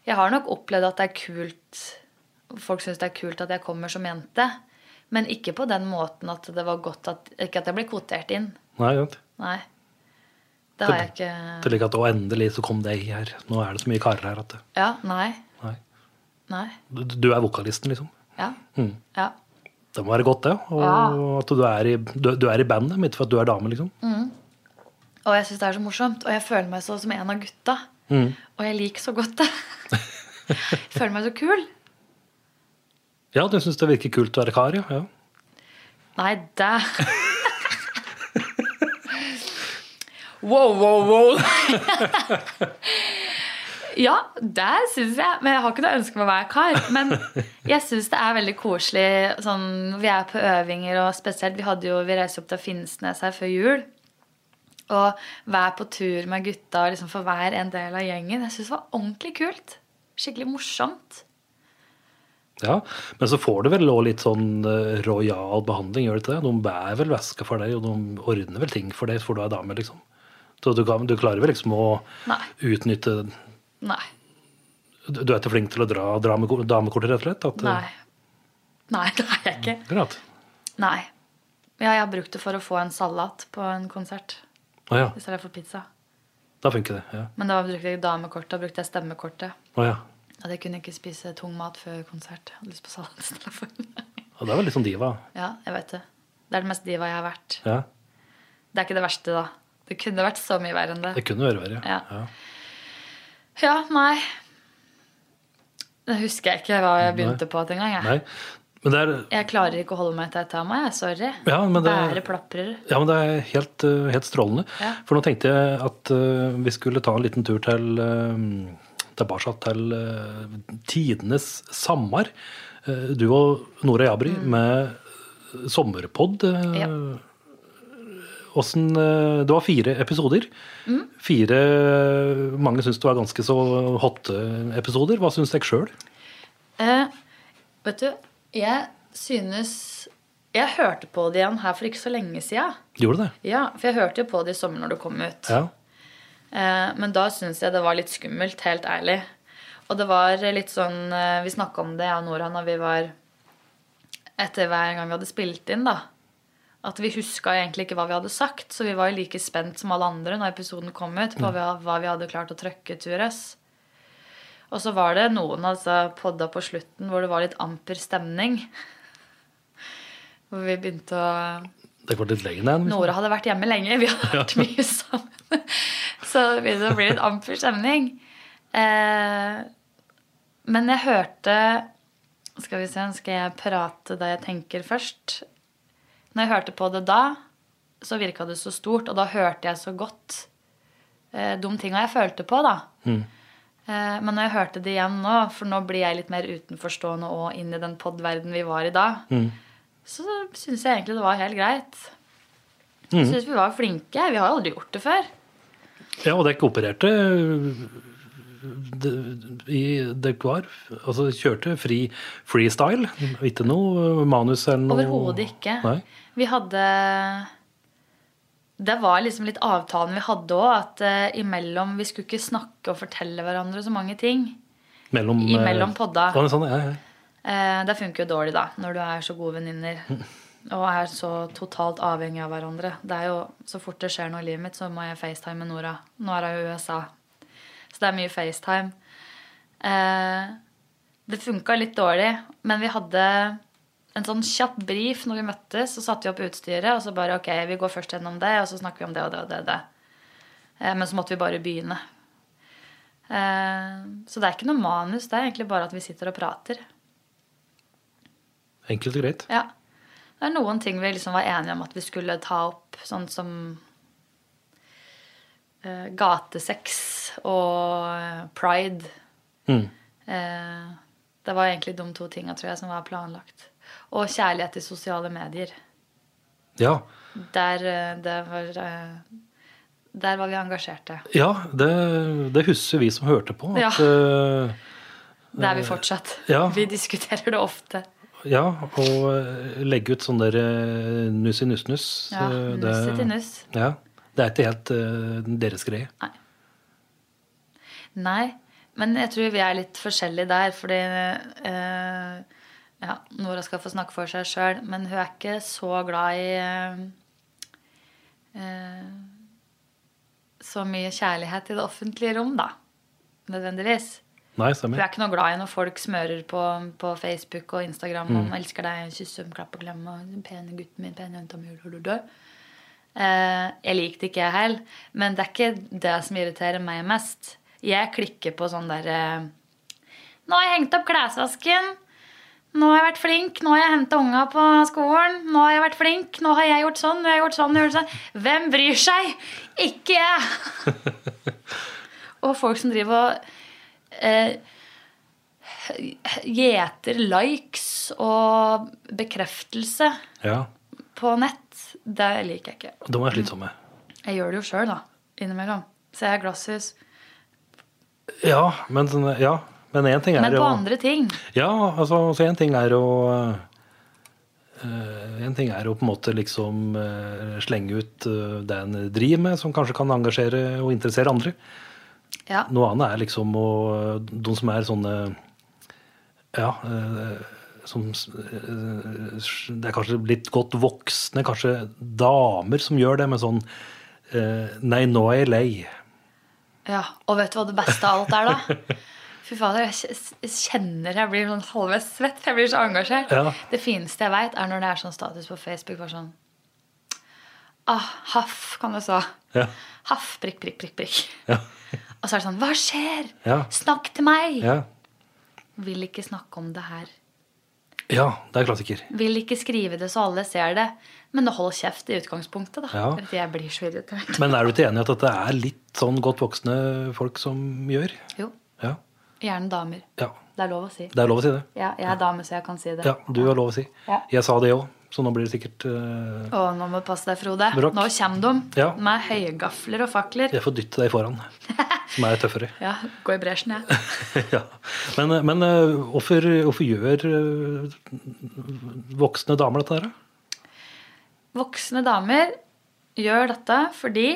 Jeg har nok opplevd at det er kult Folk syns det er kult at jeg kommer som jente. Men ikke på den måten at det var godt at Ikke at jeg ble kvotert inn. nei, vent. Nei. Det har jeg ikke Til like at å, endelig så kom deg her. Nå er det så mye karer her at det, Ja, nei. nei. Nei. Du, du er vokalisten, liksom. Ja. Mm. Ja. Det må være godt, det. Og Ja. at du er, i, du, du er i bandet mitt for at du er dame, liksom. Og jeg syns det er så morsomt. Og jeg føler meg så som en av gutta. Mm. Og jeg liker så godt det. jeg føler meg så kul. Ja, du syns det virker kult å være kar, ja. ja. Nei, det Wow, wow, wow. ja, det syns jeg. Men jeg har ikke noe ønske om å være kar. Men jeg syns det er veldig koselig sånn, Vi er på øvinger, og spesielt Vi hadde jo, vi reiste opp til Finnsnes her før jul. Og være på tur med gutta og liksom få være en del av gjengen. Jeg syns det var ordentlig kult. Skikkelig morsomt. ja. Men så får du vel òg litt sånn eh, rojal behandling, gjør du ikke det? De bærer vel veska for deg, og de ordner vel ting for deg, for du er dame, liksom. Så du, kan, du klarer vel liksom å Nei. utnytte Nei. Du du er ikke flink til å dra, dra med rett og slett? At, Nei. Nei, det er jeg ikke. Greit. Nei. Ja, jeg har brukt det for å få en salat på en konsert. Å ja. I stedet for pizza. Da funker det. Ja. Men da brukte jeg damekortet, damekort, da brukte jeg stemmekortet. Å ja. At jeg kunne ikke spise tung mat før konsert. Jeg hadde lyst på salat istedenfor. Og det er vel litt sånn diva. ja, jeg vet det. Det er det mest diva jeg har vært. Ja, Det er ikke det verste, da. Det kunne vært så mye verre enn det. det kunne vært verre. Ja. Ja. Ja, nei. Det husker jeg ikke hva jeg begynte på at engang. Jeg. Nei, men er, jeg klarer ikke å holde meg til et tema. Jeg. Sorry. Ja, men det- Bære plaprer. ja, men det er helt, eh, helt strålende. Ja. For nå tenkte jeg at uh, vi skulle ta en liten tur til uh, tilbake til uh, tidenes Samar. Uh, du og Nora Jabri med sommerpod. Mm. Ja. Åssen eh, Det var fire episoder. Mm. Fire Mange syns det var ganske så hotte episoder. Hva syns dere sjøl? Eh, vet du, jeg synes Jeg hørte på det igjen her for ikke så lenge siden. Gjorde det? Ja, for jeg hørte jo på det i sommer når det kom ut. Ja. Eh, men da syns jeg det var litt skummelt, helt ærlig. Og det var litt sånn eh, Vi snakka om det, jeg og Nora, når vi var Etter hver gang vi hadde spilt inn, da. At vi huska egentlig ikke hva vi hadde sagt, så vi var jo like spent som alle andre når episoden kom ut, på hva, hva vi hadde klart å trøkke Tures. Og så var det noen altså, podda på slutten hvor det var litt amper stemning. Hvor vi begynte å Det går litt lenger ned. Nora hadde vært hjemme lenge. Vi hadde vært mye sammen. Så det begynte å bli litt amper stemning. Eh, men jeg hørte Skal vi se, skal jeg prate da jeg tenker først? Når jeg hørte på det da, så virka det så stort, og da hørte jeg så godt eh, de tinga jeg følte på, da. Mm. Eh, men når jeg hørte det igjen nå, for nå blir jeg litt mer utenforstående og inn i den pod-verden vi var i da, Mm. så syns jeg egentlig det var helt greit. Mm. syns vi var flinke. Vi har aldri gjort det før. Ja, og dere opererte i det var Altså kjørte fri freestyle. Ikke noe manus eller noe Overhodet ikke. Nei. Vi hadde Det var liksom litt avtalen vi hadde òg, at uh, imellom Vi skulle ikke snakke og fortelle hverandre så mange ting. Mellom, Imellom eh, podda. Sånn, sånn, ja, ja. Uh, det funker jo dårlig, da, når du er så gode venninner. Og er så totalt avhengig av hverandre. Det er jo, Så fort det skjer noe i livet mitt, så må jeg facetime med Nora. Nå er hun i USA. Så det er mye FaceTime. Eh, det funka litt dårlig, men vi hadde en sånn kjapp brief når vi møttes. Så satte vi opp utstyret, og så bare ok, vi går først gjennom det, og så snakker vi om det og det og det. og det. Eh, men så måtte vi bare begynne. Eh, så det er ikke noe manus, det er egentlig bare at vi sitter og prater. Enkelt og greit. Ja. Det er noen ting vi liksom var enige om at vi skulle ta opp, sånn som eh, gatesex og pride. Mm. Eh, det var egentlig de to tinga som var planlagt. Og kjærlighet i sosiale medier. Ja. Der, eh, var, eh, der var vi engasjerte. ja det, det husker vi som hørte på. At, Ja. eh, Det er vi fortsatt. ja. Vi diskuterer det ofte. ja, og legge ut sånn der nuss i nuss-nuss. Ja, det- nuss i nuss. Ja, det er ikke helt deres greie. Nei, men jeg tror vi er litt forskjellige der, fordi eh, ja, Nora skal få snakke for seg sjøl, men hun er ikke så glad i eh, eh, så mye kjærlighet i det offentlige rom, da. Nødvendigvis. Nei, Hun er ikke noe glad i når folk smører på, på Facebook og Instagram Mm. om 'elsker deg', 'kysse, klapp og klem' og pene gutten min, pene jenta mi', du, du, du. Eh, jeg liker det ikke, jeg heller. Men det er ikke det som irriterer meg mest. Jeg klikker på sånn der eh, 'Nå har jeg hengt opp klesvasken'. 'Nå har jeg vært flink. Nå har jeg henta unga på skolen.' 'Nå har jeg vært flink. Nå har jeg gjort sånn.' Nå har jeg gjort sånn, gjort sånn. Hvem bryr seg? Ikke jeg! og folk som driver og eh, gjeter likes og bekreftelse Ja, på nett, det liker jeg ikke. De er slitsomme. Jeg gjør det jo sjøl, da. Innimellom. Så jeg har glasshus. Ja, men sånn- ja. Men én ting er Men på å andre ting. Ja, altså, én en ting er å eh, En ting er å på en måte liksom eh, slenge ut eh, det en driver med, som kanskje kan engasjere og interessere andre. Ja. Noe annet er liksom å De som er sånne Ja. som, det er kanskje litt godt voksne, kanskje damer som gjør det med sånn Nei, nå er jeg lei. Ja. Og vet du hva det beste av alt er, da? Fy fader, jeg kjenner jeg blir sånn halvveis svett. Jeg blir så engasjert. Ja. Det fineste jeg veit, er når det er sånn status på Facebook. Bare sånn Ah, haff, kan du så. Ja. Haff, prikk, prikk, prikk, prikk. Ja. Og så er det sånn Hva skjer? Snakk til meg! Ja. Vil ikke snakke om det her. ja, det er klassiker. Vil ikke skrive det så alle ser det. Men hold kjeft i utgangspunktet, da. Ja. Jeg blir så irritert. Men er du ikke enig i at det er litt sånn godt voksne folk som gjør? Jo. Ja. Gjerne damer. ja. Det er lov å si. Det er lov å si det. Ja, jeg er dame, så jeg kan si det. Ja, du har lov å si. Ja. Jeg sa det òg, så nå blir det sikkert uh, Å, nå må du passe deg, Frode. Bråk. Nå kommer de Ja. med høygafler og fakler. Jeg får dytte deg foran, som er tøffere. Ja, gå i bresjen, jeg. ja. Men, men eh, hvorfor, hvorfor gjør eh, voksne damer dette her? da? Voksne damer gjør dette fordi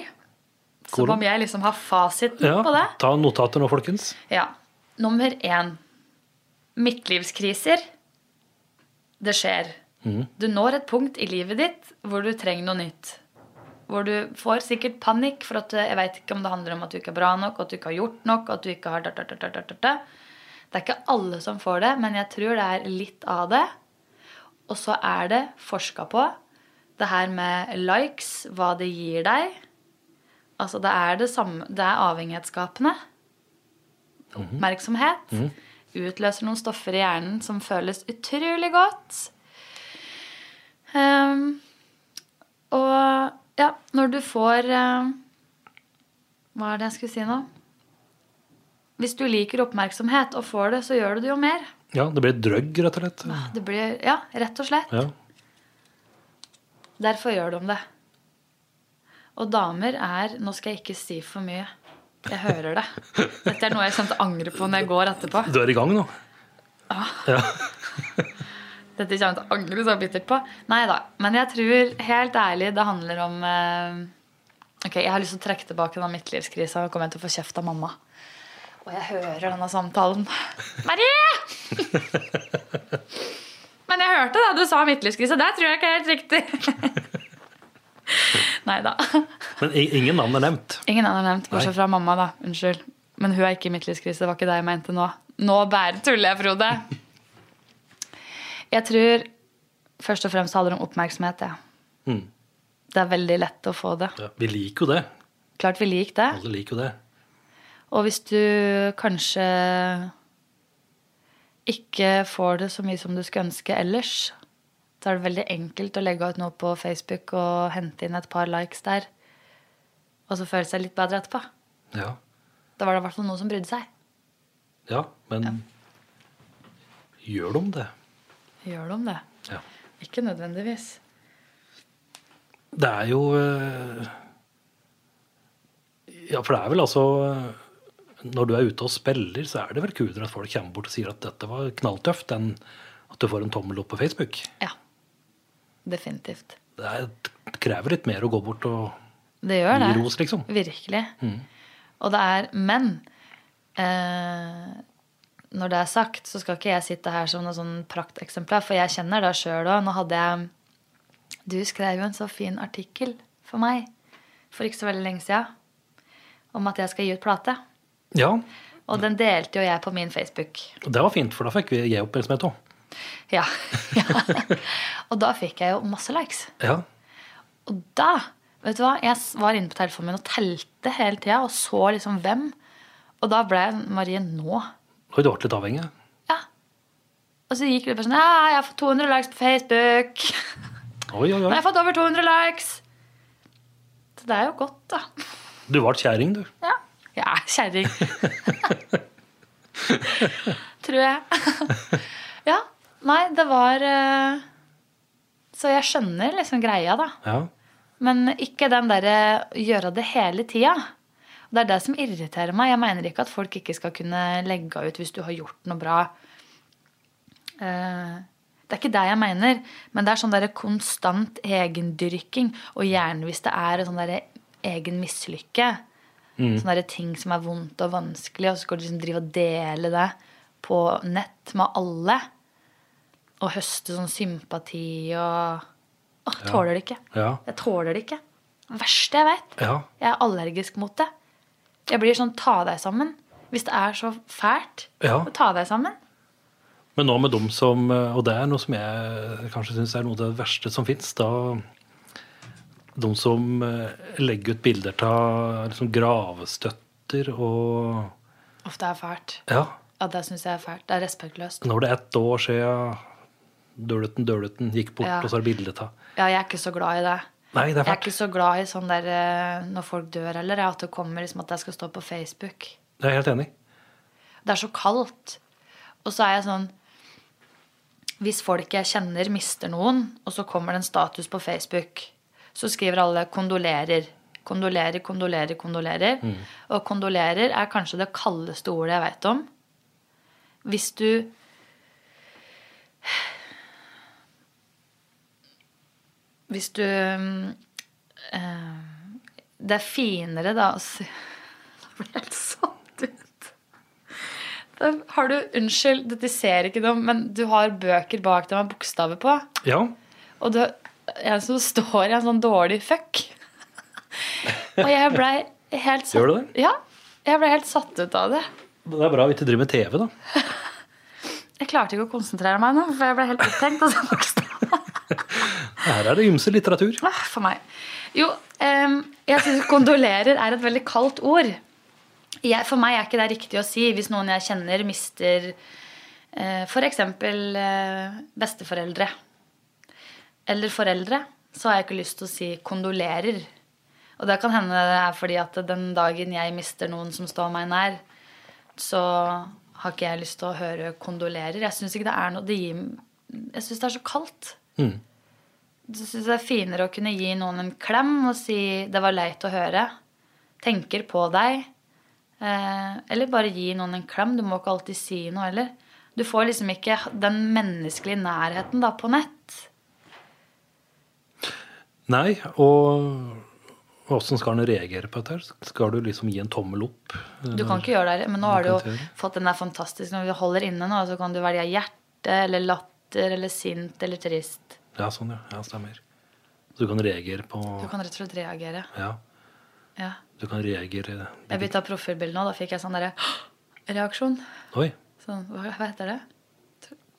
Som om jeg liksom har fasiten Ja, på det. Ta notater nå, folkens. Ja. Nummer én. Midtlivskriser. Det skjer. Mhm. Du når et punkt i livet ditt hvor du trenger noe nytt. Hvor du får sikkert panikk for at jeg vet ikke om det handler om at du ikke er bra nok, at du ikke har gjort nok, at du ikke har da, da, da. Det er ikke alle som får det, men jeg tror det er litt av det. Og så er det forska på det her med likes, hva det gir deg. Altså det er det samme Det er avhengighetsskapende. Oppmerksomhet utløser noen stoffer i hjernen som føles utrolig godt. Um, og ja, når du får uh, Hva er det jeg skulle si nå? Hvis du liker oppmerksomhet og får det, så gjør du det jo mer. Ja, det blir drøgg, rett og slett. Det blir, ja, rett og slett. Ja. Derfor gjør de det. Og damer er Nå skal jeg ikke si for mye. Jeg hører det. Dette er noe jeg kommer til å angre på når jeg går etterpå. Du er i gang nå? Dette kommer jeg til å angre så bittert på. Nei da. Men jeg tror helt ærlig det handler om eh, Ok, jeg har lyst til å trekke tilbake den midtlivskrisa og kommer til å få kjeft av mamma. Og jeg hører denne samtalen. Marie! Men jeg hørte det du sa midtlivskrise. Det tror jeg ikke er helt riktig. Nei da. Men ingen navn er nevnt. Ingen navn er nevnt, bortsett fra mamma. da, Unnskyld. Men hun er ikke i midtlivskrise. Det var ikke det jeg mente nå. Nå bare tuller jeg, Frode. Jeg tror først og fremst handler det om oppmerksomhet. Ja. Mm. Det er veldig lett å få det. Ja, vi liker jo det. Klart vi liker det. Alle liker jo det. Og hvis du kanskje ikke får det så mye som du skulle ønske ellers, så er det veldig enkelt å legge ut noe på Facebook og hente inn et par likes der, og så føle seg litt bedre etterpå. Ja. Da var det i hvert fall noen som brydde seg. ja, men gjør de det? Gjør de det? Ja. Ikke nødvendigvis. Det er jo eh, Ja, for det er vel altså Når du er ute og spiller, så er det vel kulere at folk kommer bort og sier at dette var knalltøft, enn at du får en tommel opp på Facebook. Ja. Definitivt. Det, er, det krever litt mer å gå bort og Det gjør det. gi ros, liksom. Virkelig. Og det er Men eh, når det er sagt, så skal ikke jeg sitte her som noe sånn prakteksemplar, for jeg kjenner det sjøl òg. Nå hadde jeg Du skrev jo en så fin artikkel for meg for ikke så veldig lenge siden om at jeg skal gi ut plate. Ja, Og den delte jo jeg på min Facebook. det var fint, for da fikk vi gi oppmerksomhet òg. Ja. ja. Og da fikk jeg jo masse likes. Ja. Og da, vet du hva, jeg var inne på telefonen min og telte hele tida og så liksom hvem. Og da ble jeg Marie nå. Og du ble litt avhengig. Ja. Og så gikk det bare sånn Ja, jeg har fått 200 likes på Facebook. Oi, oi, Nå har jeg jeg fått over 200 likes. Så det er jo godt, da. Du ble kjerring, du. Ja. Jeg er kjerring. Tror jeg. ja. Nei, det var eh, Så jeg skjønner liksom greia, da. Ja. Men ikke den derre gjøre det hele tida. Det er det som irriterer meg. Jeg mener ikke at folk ikke skal kunne legge ut hvis du har gjort noe bra. Eh, Det er ikke det jeg mener, men det er sånn der konstant egendyrking. Og gjerne hvis det er en sånn der egen mislykke. Sånne der ting som er vondt og vanskelig, og så skal du liksom drive og dele det på nett med alle. Og høste sånn sympati og Åh, tåler det ikke. Ja. Jeg tåler det ikke. Det verste jeg vet. Ja. Jeg er allergisk mot det. Jeg blir sånn ta deg sammen. Hvis det er så fælt, ta deg sammen. Men nå med dem som Og det er noe som jeg kanskje syns er noe av det verste som fins. Da de som eh, legger ut bilder av liksom gravstøtter og Uff, det er fælt. Ja. Ja, det syns jeg er fælt. Det er respektløst. Det er ett år siden Døleten Døleten gikk bort, Ja. og så er det bilde av Ja, jeg er ikke så glad i det. Nei, det er fælt. Jeg er ikke så glad i sånn der eh, når folk dør heller, at det kommer liksom at jeg skal stå på Facebook. Jeg er helt enig. Det er så kaldt. Og så er jeg sånn Hvis folk jeg kjenner, mister noen, og så kommer det en status på Facebook, så skriver alle 'kondolerer'. Kondolerer, kondolerer, kondolerer. Og kondolerer er kanskje det kaldeste ordet jeg veit om. Hvis du Hvis du eh, Det er finere, da, å si Nå ble jeg helt satt ut. Da har du Unnskyld, dette ser ikke noe, men du har bøker bak deg med bokstaver på. Ja. Og du, en som står i en sånn dårlig fuck. Og jeg blei helt satt Gjør du det? Ja. Jeg ble helt satt ut av det. Det er bra vi ikke driver med TV, da. Jeg klarte ikke å konsentrere meg nå, for jeg ble helt opptenkt. av sånn. Her er det ymse litteratur. For meg. Jo, um, jeg syns kondolerer er et veldig kaldt ord. Jeg, for meg er ikke det riktig å si hvis noen jeg kjenner, mister eh, f.eks. Eh, besteforeldre. Eller foreldre. Så har jeg ikke lyst til å si kondolerer. Og det kan hende det er fordi at den dagen jeg mister noen som står meg nær, så har ikke jeg lyst til å høre kondolerer. Jeg syns ikke det er noe det gir, Jeg syns det er så kaldt. Mm. Jeg syns det er finere å kunne gi noen en klem og si 'det var leit å høre'. Tenker på deg. Eh, eller bare gi noen en klem. Du må ikke alltid si noe heller. Du får liksom ikke den menneskelige nærheten da på nett. Nei, og åssen skal han reagere på dette? Skal du liksom gi en tommel opp? Du kan ikke gjøre det, men nå har du jo fått den der fantastiske Når du holder inne nå, så kan du velge hjerte eller latter eller sint eller trist. Ja, sånn, ja. ja. Stemmer. Så du kan reagere på Du kan rett og slett reagere. Ja, Ja. du kan reagere Jeg bytta profilbilde nå, da fikk jeg sånn derre reaksjon. Oi. Sånn, hva, hva heter det?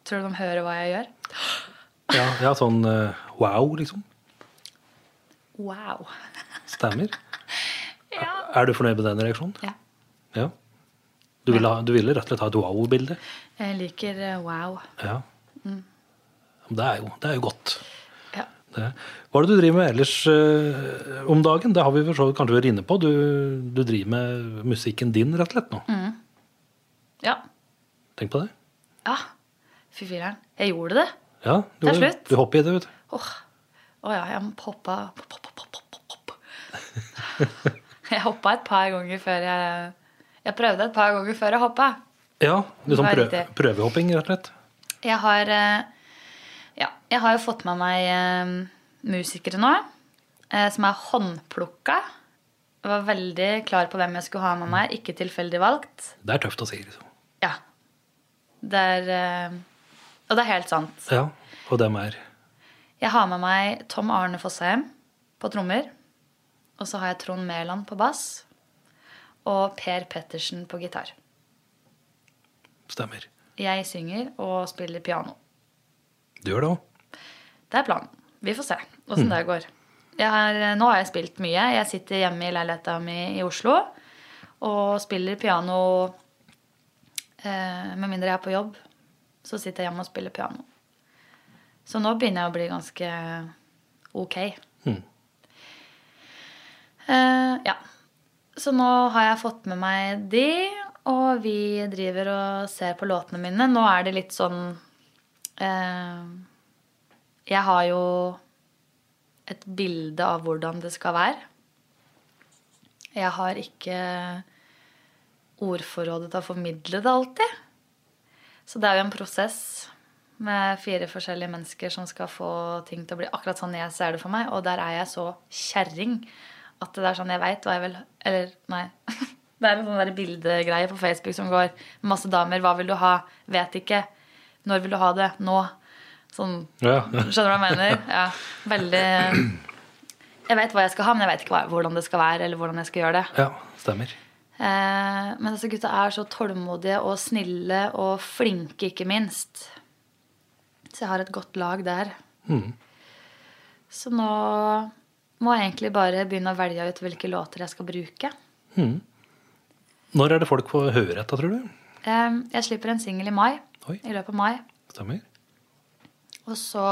Tror du de hører hva jeg gjør? Ja, ja sånn eh, wow, liksom. Wow. Stemmer. ja. Er du fornøyd med den reaksjonen? Ja. Ja. Du ville, ha, du ville rett og slett ha et wow-bilde? Jeg liker eh, wow. Ja. Mm. Det, er jo, det er jo godt. Ja. Det. Hva er det du driver med ellers eh, om dagen? Det har vi kanskje vært inne på. Du, du driver med musikken din, rett og slett, nå. ja. Tenk på det. Ja. Fy filler'n. Jeg gjorde det. Ja, du, er slutt. Du hopper i det, vet du. Åh. Å ja, jeg hoppa hopp, hopp, hopp, hopp, hopp, hopp. Jeg hoppa et par ganger før jeg Jeg prøvde et par ganger før jeg hoppa. Ja, litt sånn Det var prø prøvehopping, rett og slett. Jeg har eh, Ja, jeg har jo fått med meg eh, musikere nå eh, som er håndplukka. Jeg var veldig klar på hvem jeg skulle ha med meg, ikke tilfeldig valgt. Det er tøft å si, liksom. Ja. Det er Og det er helt sant. Ja, og dem er Jeg har med meg Tom Arne Fossheim på trommer. Og så har jeg Trond Mæland på bass. Og Per Pettersen på gitar. Stemmer. Jeg synger og spiller piano. Du gjør det òg. Det er planen. Vi får se åssen det går. Har, nå har jeg spilt mye. Jeg sitter hjemme i leiligheta mi i Oslo og spiller piano eh, Med mindre jeg er på jobb, så sitter jeg hjemme og spiller piano. Så nå begynner jeg å bli ganske ok. Mm. Uh, ja. Så nå har jeg fått med meg de, og vi driver og ser på låtene mine. Nå er det litt sånn uh, Jeg har jo et bilde av hvordan det skal være. Jeg har ikke ordforrådet til å formidle det alltid. Så det er jo en prosess med fire forskjellige mennesker som skal få ting til å bli akkurat sånn jeg ser det for meg. Og der er jeg så kjerring at det er sånn jeg veit hva jeg vil Eller, nei. Det er en sånn bildegreie på Facebook som går masse damer. Hva vil du ha? Vet ikke. Når vil du ha det? Nå. Sånn Ja. Skjønner du hva jeg mener? Ja, veldig Jeg vet hva jeg skal ha, men jeg vet ikke hvordan det skal være. eller hvordan jeg skal gjøre det. ja, stemmer. Eh, men disse gutta er så tålmodige og snille og flinke, ikke minst. Så jeg har et godt lag der. Så nå må jeg egentlig bare begynne å velge ut hvilke låter jeg skal bruke. Når er det folk får høre dette, tror du? Jeg slipper en singel i mai. Oi. I løpet av mai. Stemmer? Og så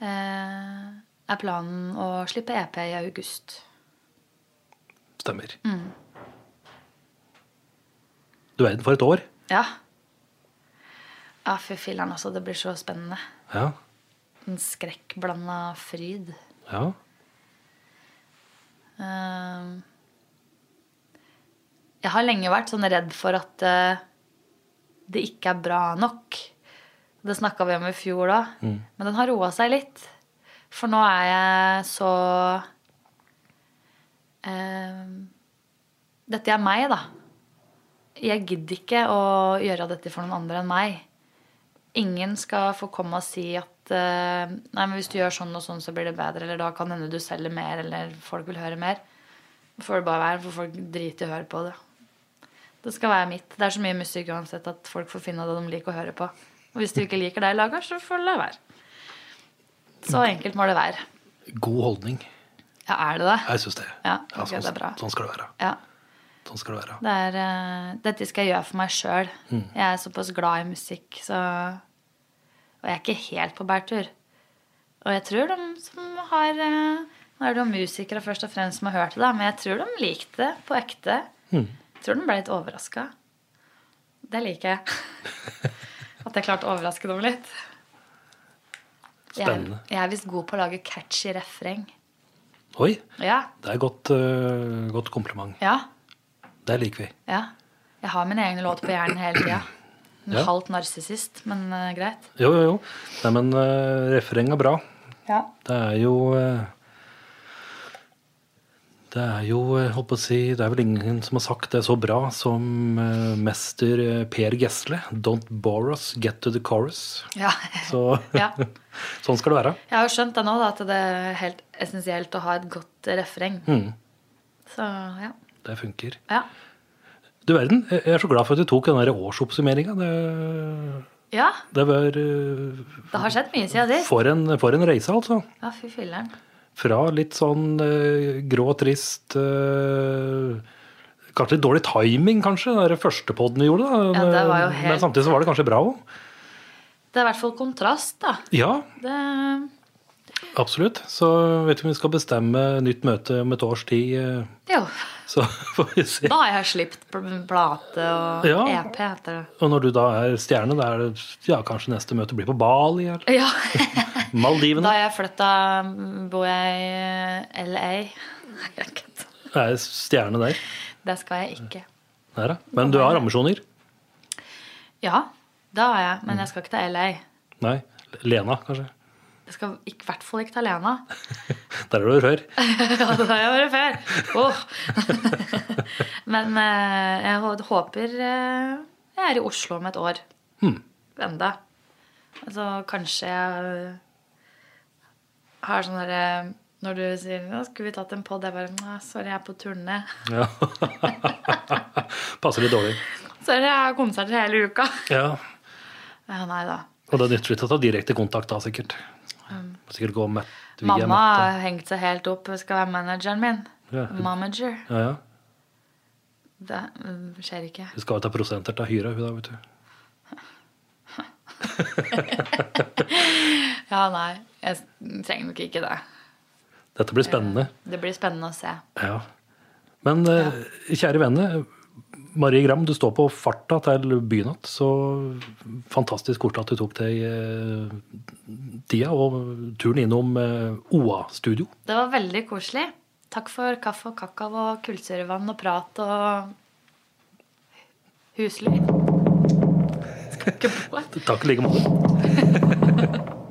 eh, er planen å slippe EP i august. Stemmer. Du verden for et år. Ja. Ja, fy filler'n, altså. Det blir så spennende. Ja. En skrekkblanda fryd. Ja. Eh, jeg har lenge vært sånn redd for at uh, det ikke er bra nok. Det snakka vi om i fjor da. Men den har roa seg litt. For nå er jeg så eh, Dette er meg, da. Jeg gidder ikke å gjøre dette for noen andre enn meg. Ingen skal få komme og si at uh, Nei, men hvis du gjør sånn og sånn, så blir det bedre. Eller da kan hende du selger mer, eller folk vil høre mer. Får det bare være, for folk driter i å høre på det. Det skal være mitt. Det er så mye musikk uansett at folk får finne det de liker å høre på. Og hvis du ikke liker det jeg lager, så får du la være. Så enkelt må det være. God holdning. Ja, er det det? Jeg syns det. Ja, ok, sånn, det er bra. sånn skal det være. Ja. Sånn skal det være. Det er, uh, dette skal jeg gjøre for meg sjøl. Jeg er såpass glad i musikk, så Og jeg er ikke helt på bærtur. Og jeg tror de som har uh, Nå er det jo musikere først og fremst som har hørt det, men jeg tror de likte det på ekte. Jeg tror de ble litt overraska. Det liker jeg. At jeg klarte å overraske dem litt. Jeg, Spennende. jeg er visst god på å lage catchy refreng. Oi, Ja. det er godt, uh, godt kompliment. Ja. Det liker vi. Ja. Jeg har mine egne låter på hjernen hele tida. Ja. Halvt narsissist, men uh, greit. Jo, jo, jo. Nei, men uh, refreng er bra. Ja. Det er jo uh, Det er jo, eh, holdt på å si, det er vel ingen som har sagt det så bra som uh, mester eh, Per Gessle. Don't bore us, get to the chorus. Ja. Så Ja. sånn skal det være. Jeg har jo skjønt det nå, da, at det er helt essensielt å ha et godt refreng. Så ja. Det funker. ja. Du verden, jeg er så glad for at du tok den årsoppsummeringa. Det, Ja, det var eh, det har skjedd mye siden sist. for en, for en reise, altså. Ja, fy filleren. Fra litt sånn uh, grå, trist uh, Kanskje litt dårlig timing, kanskje, den første poden vi gjorde. Da. Ja, det var jo Men samtidig så var det kanskje bra òg. Det er i hvert fall kontrast, da. Ja, Det, absolutt. Så vet du om vi skal bestemme nytt møte om et års tid, jo. Så får vi se. Da har jeg sluppet pl- plate og Ja. EP, heter det. Og når du da er stjerne, da er det ja, kanskje neste møte blir på Bali eller Ja. Maldivene. Da jeg flytta, bor jeg i LA. Jeg er stjerne der. Det skal jeg ikke. da. Men du har ambisjoner? Ja, det har jeg, men jeg skal ikke til LA. Nei. Lena, kanskje? Jeg skal i hvert fall ikke til Lena. Der har du vært før. Ja, der har jeg vært før. Oh. Men eh, jeg håper eh, jeg er i Oslo om et år. Enda. Altså, kanskje jeg har sånn derre Når du sier nå 'Skulle vi tatt en pod?' Jeg bare 'Sorry, jeg er på turné'. Ja. Passer litt dårlig. Sorry, jeg har konserter hele uka. Ja. Ja, nei da. Og det nytter ikke å ta direkte kontakt da, sikkert. Sikkert gå med via Mamma nett, har hengt seg helt opp. Skal være manageren min. Ja. Momager. Ja, ja. Det skjer ikke. Du skal jo ta prosenter av hyra, hun da, vet du. Ja, nei. Jeg trenger nok ikke det. Dette blir spennende. Det blir spennende å se. Ja. Men ja. kjære venner, Marie Gram, du står på farta til byen igjen. Så fantastisk kort at du tok deg eh, tida og turen innom eh, OA-studio. Det var veldig koselig. Takk for kaffe og kakao og kullsyrevann og prat og huslyd. Skal ikke på. Takk i like måte.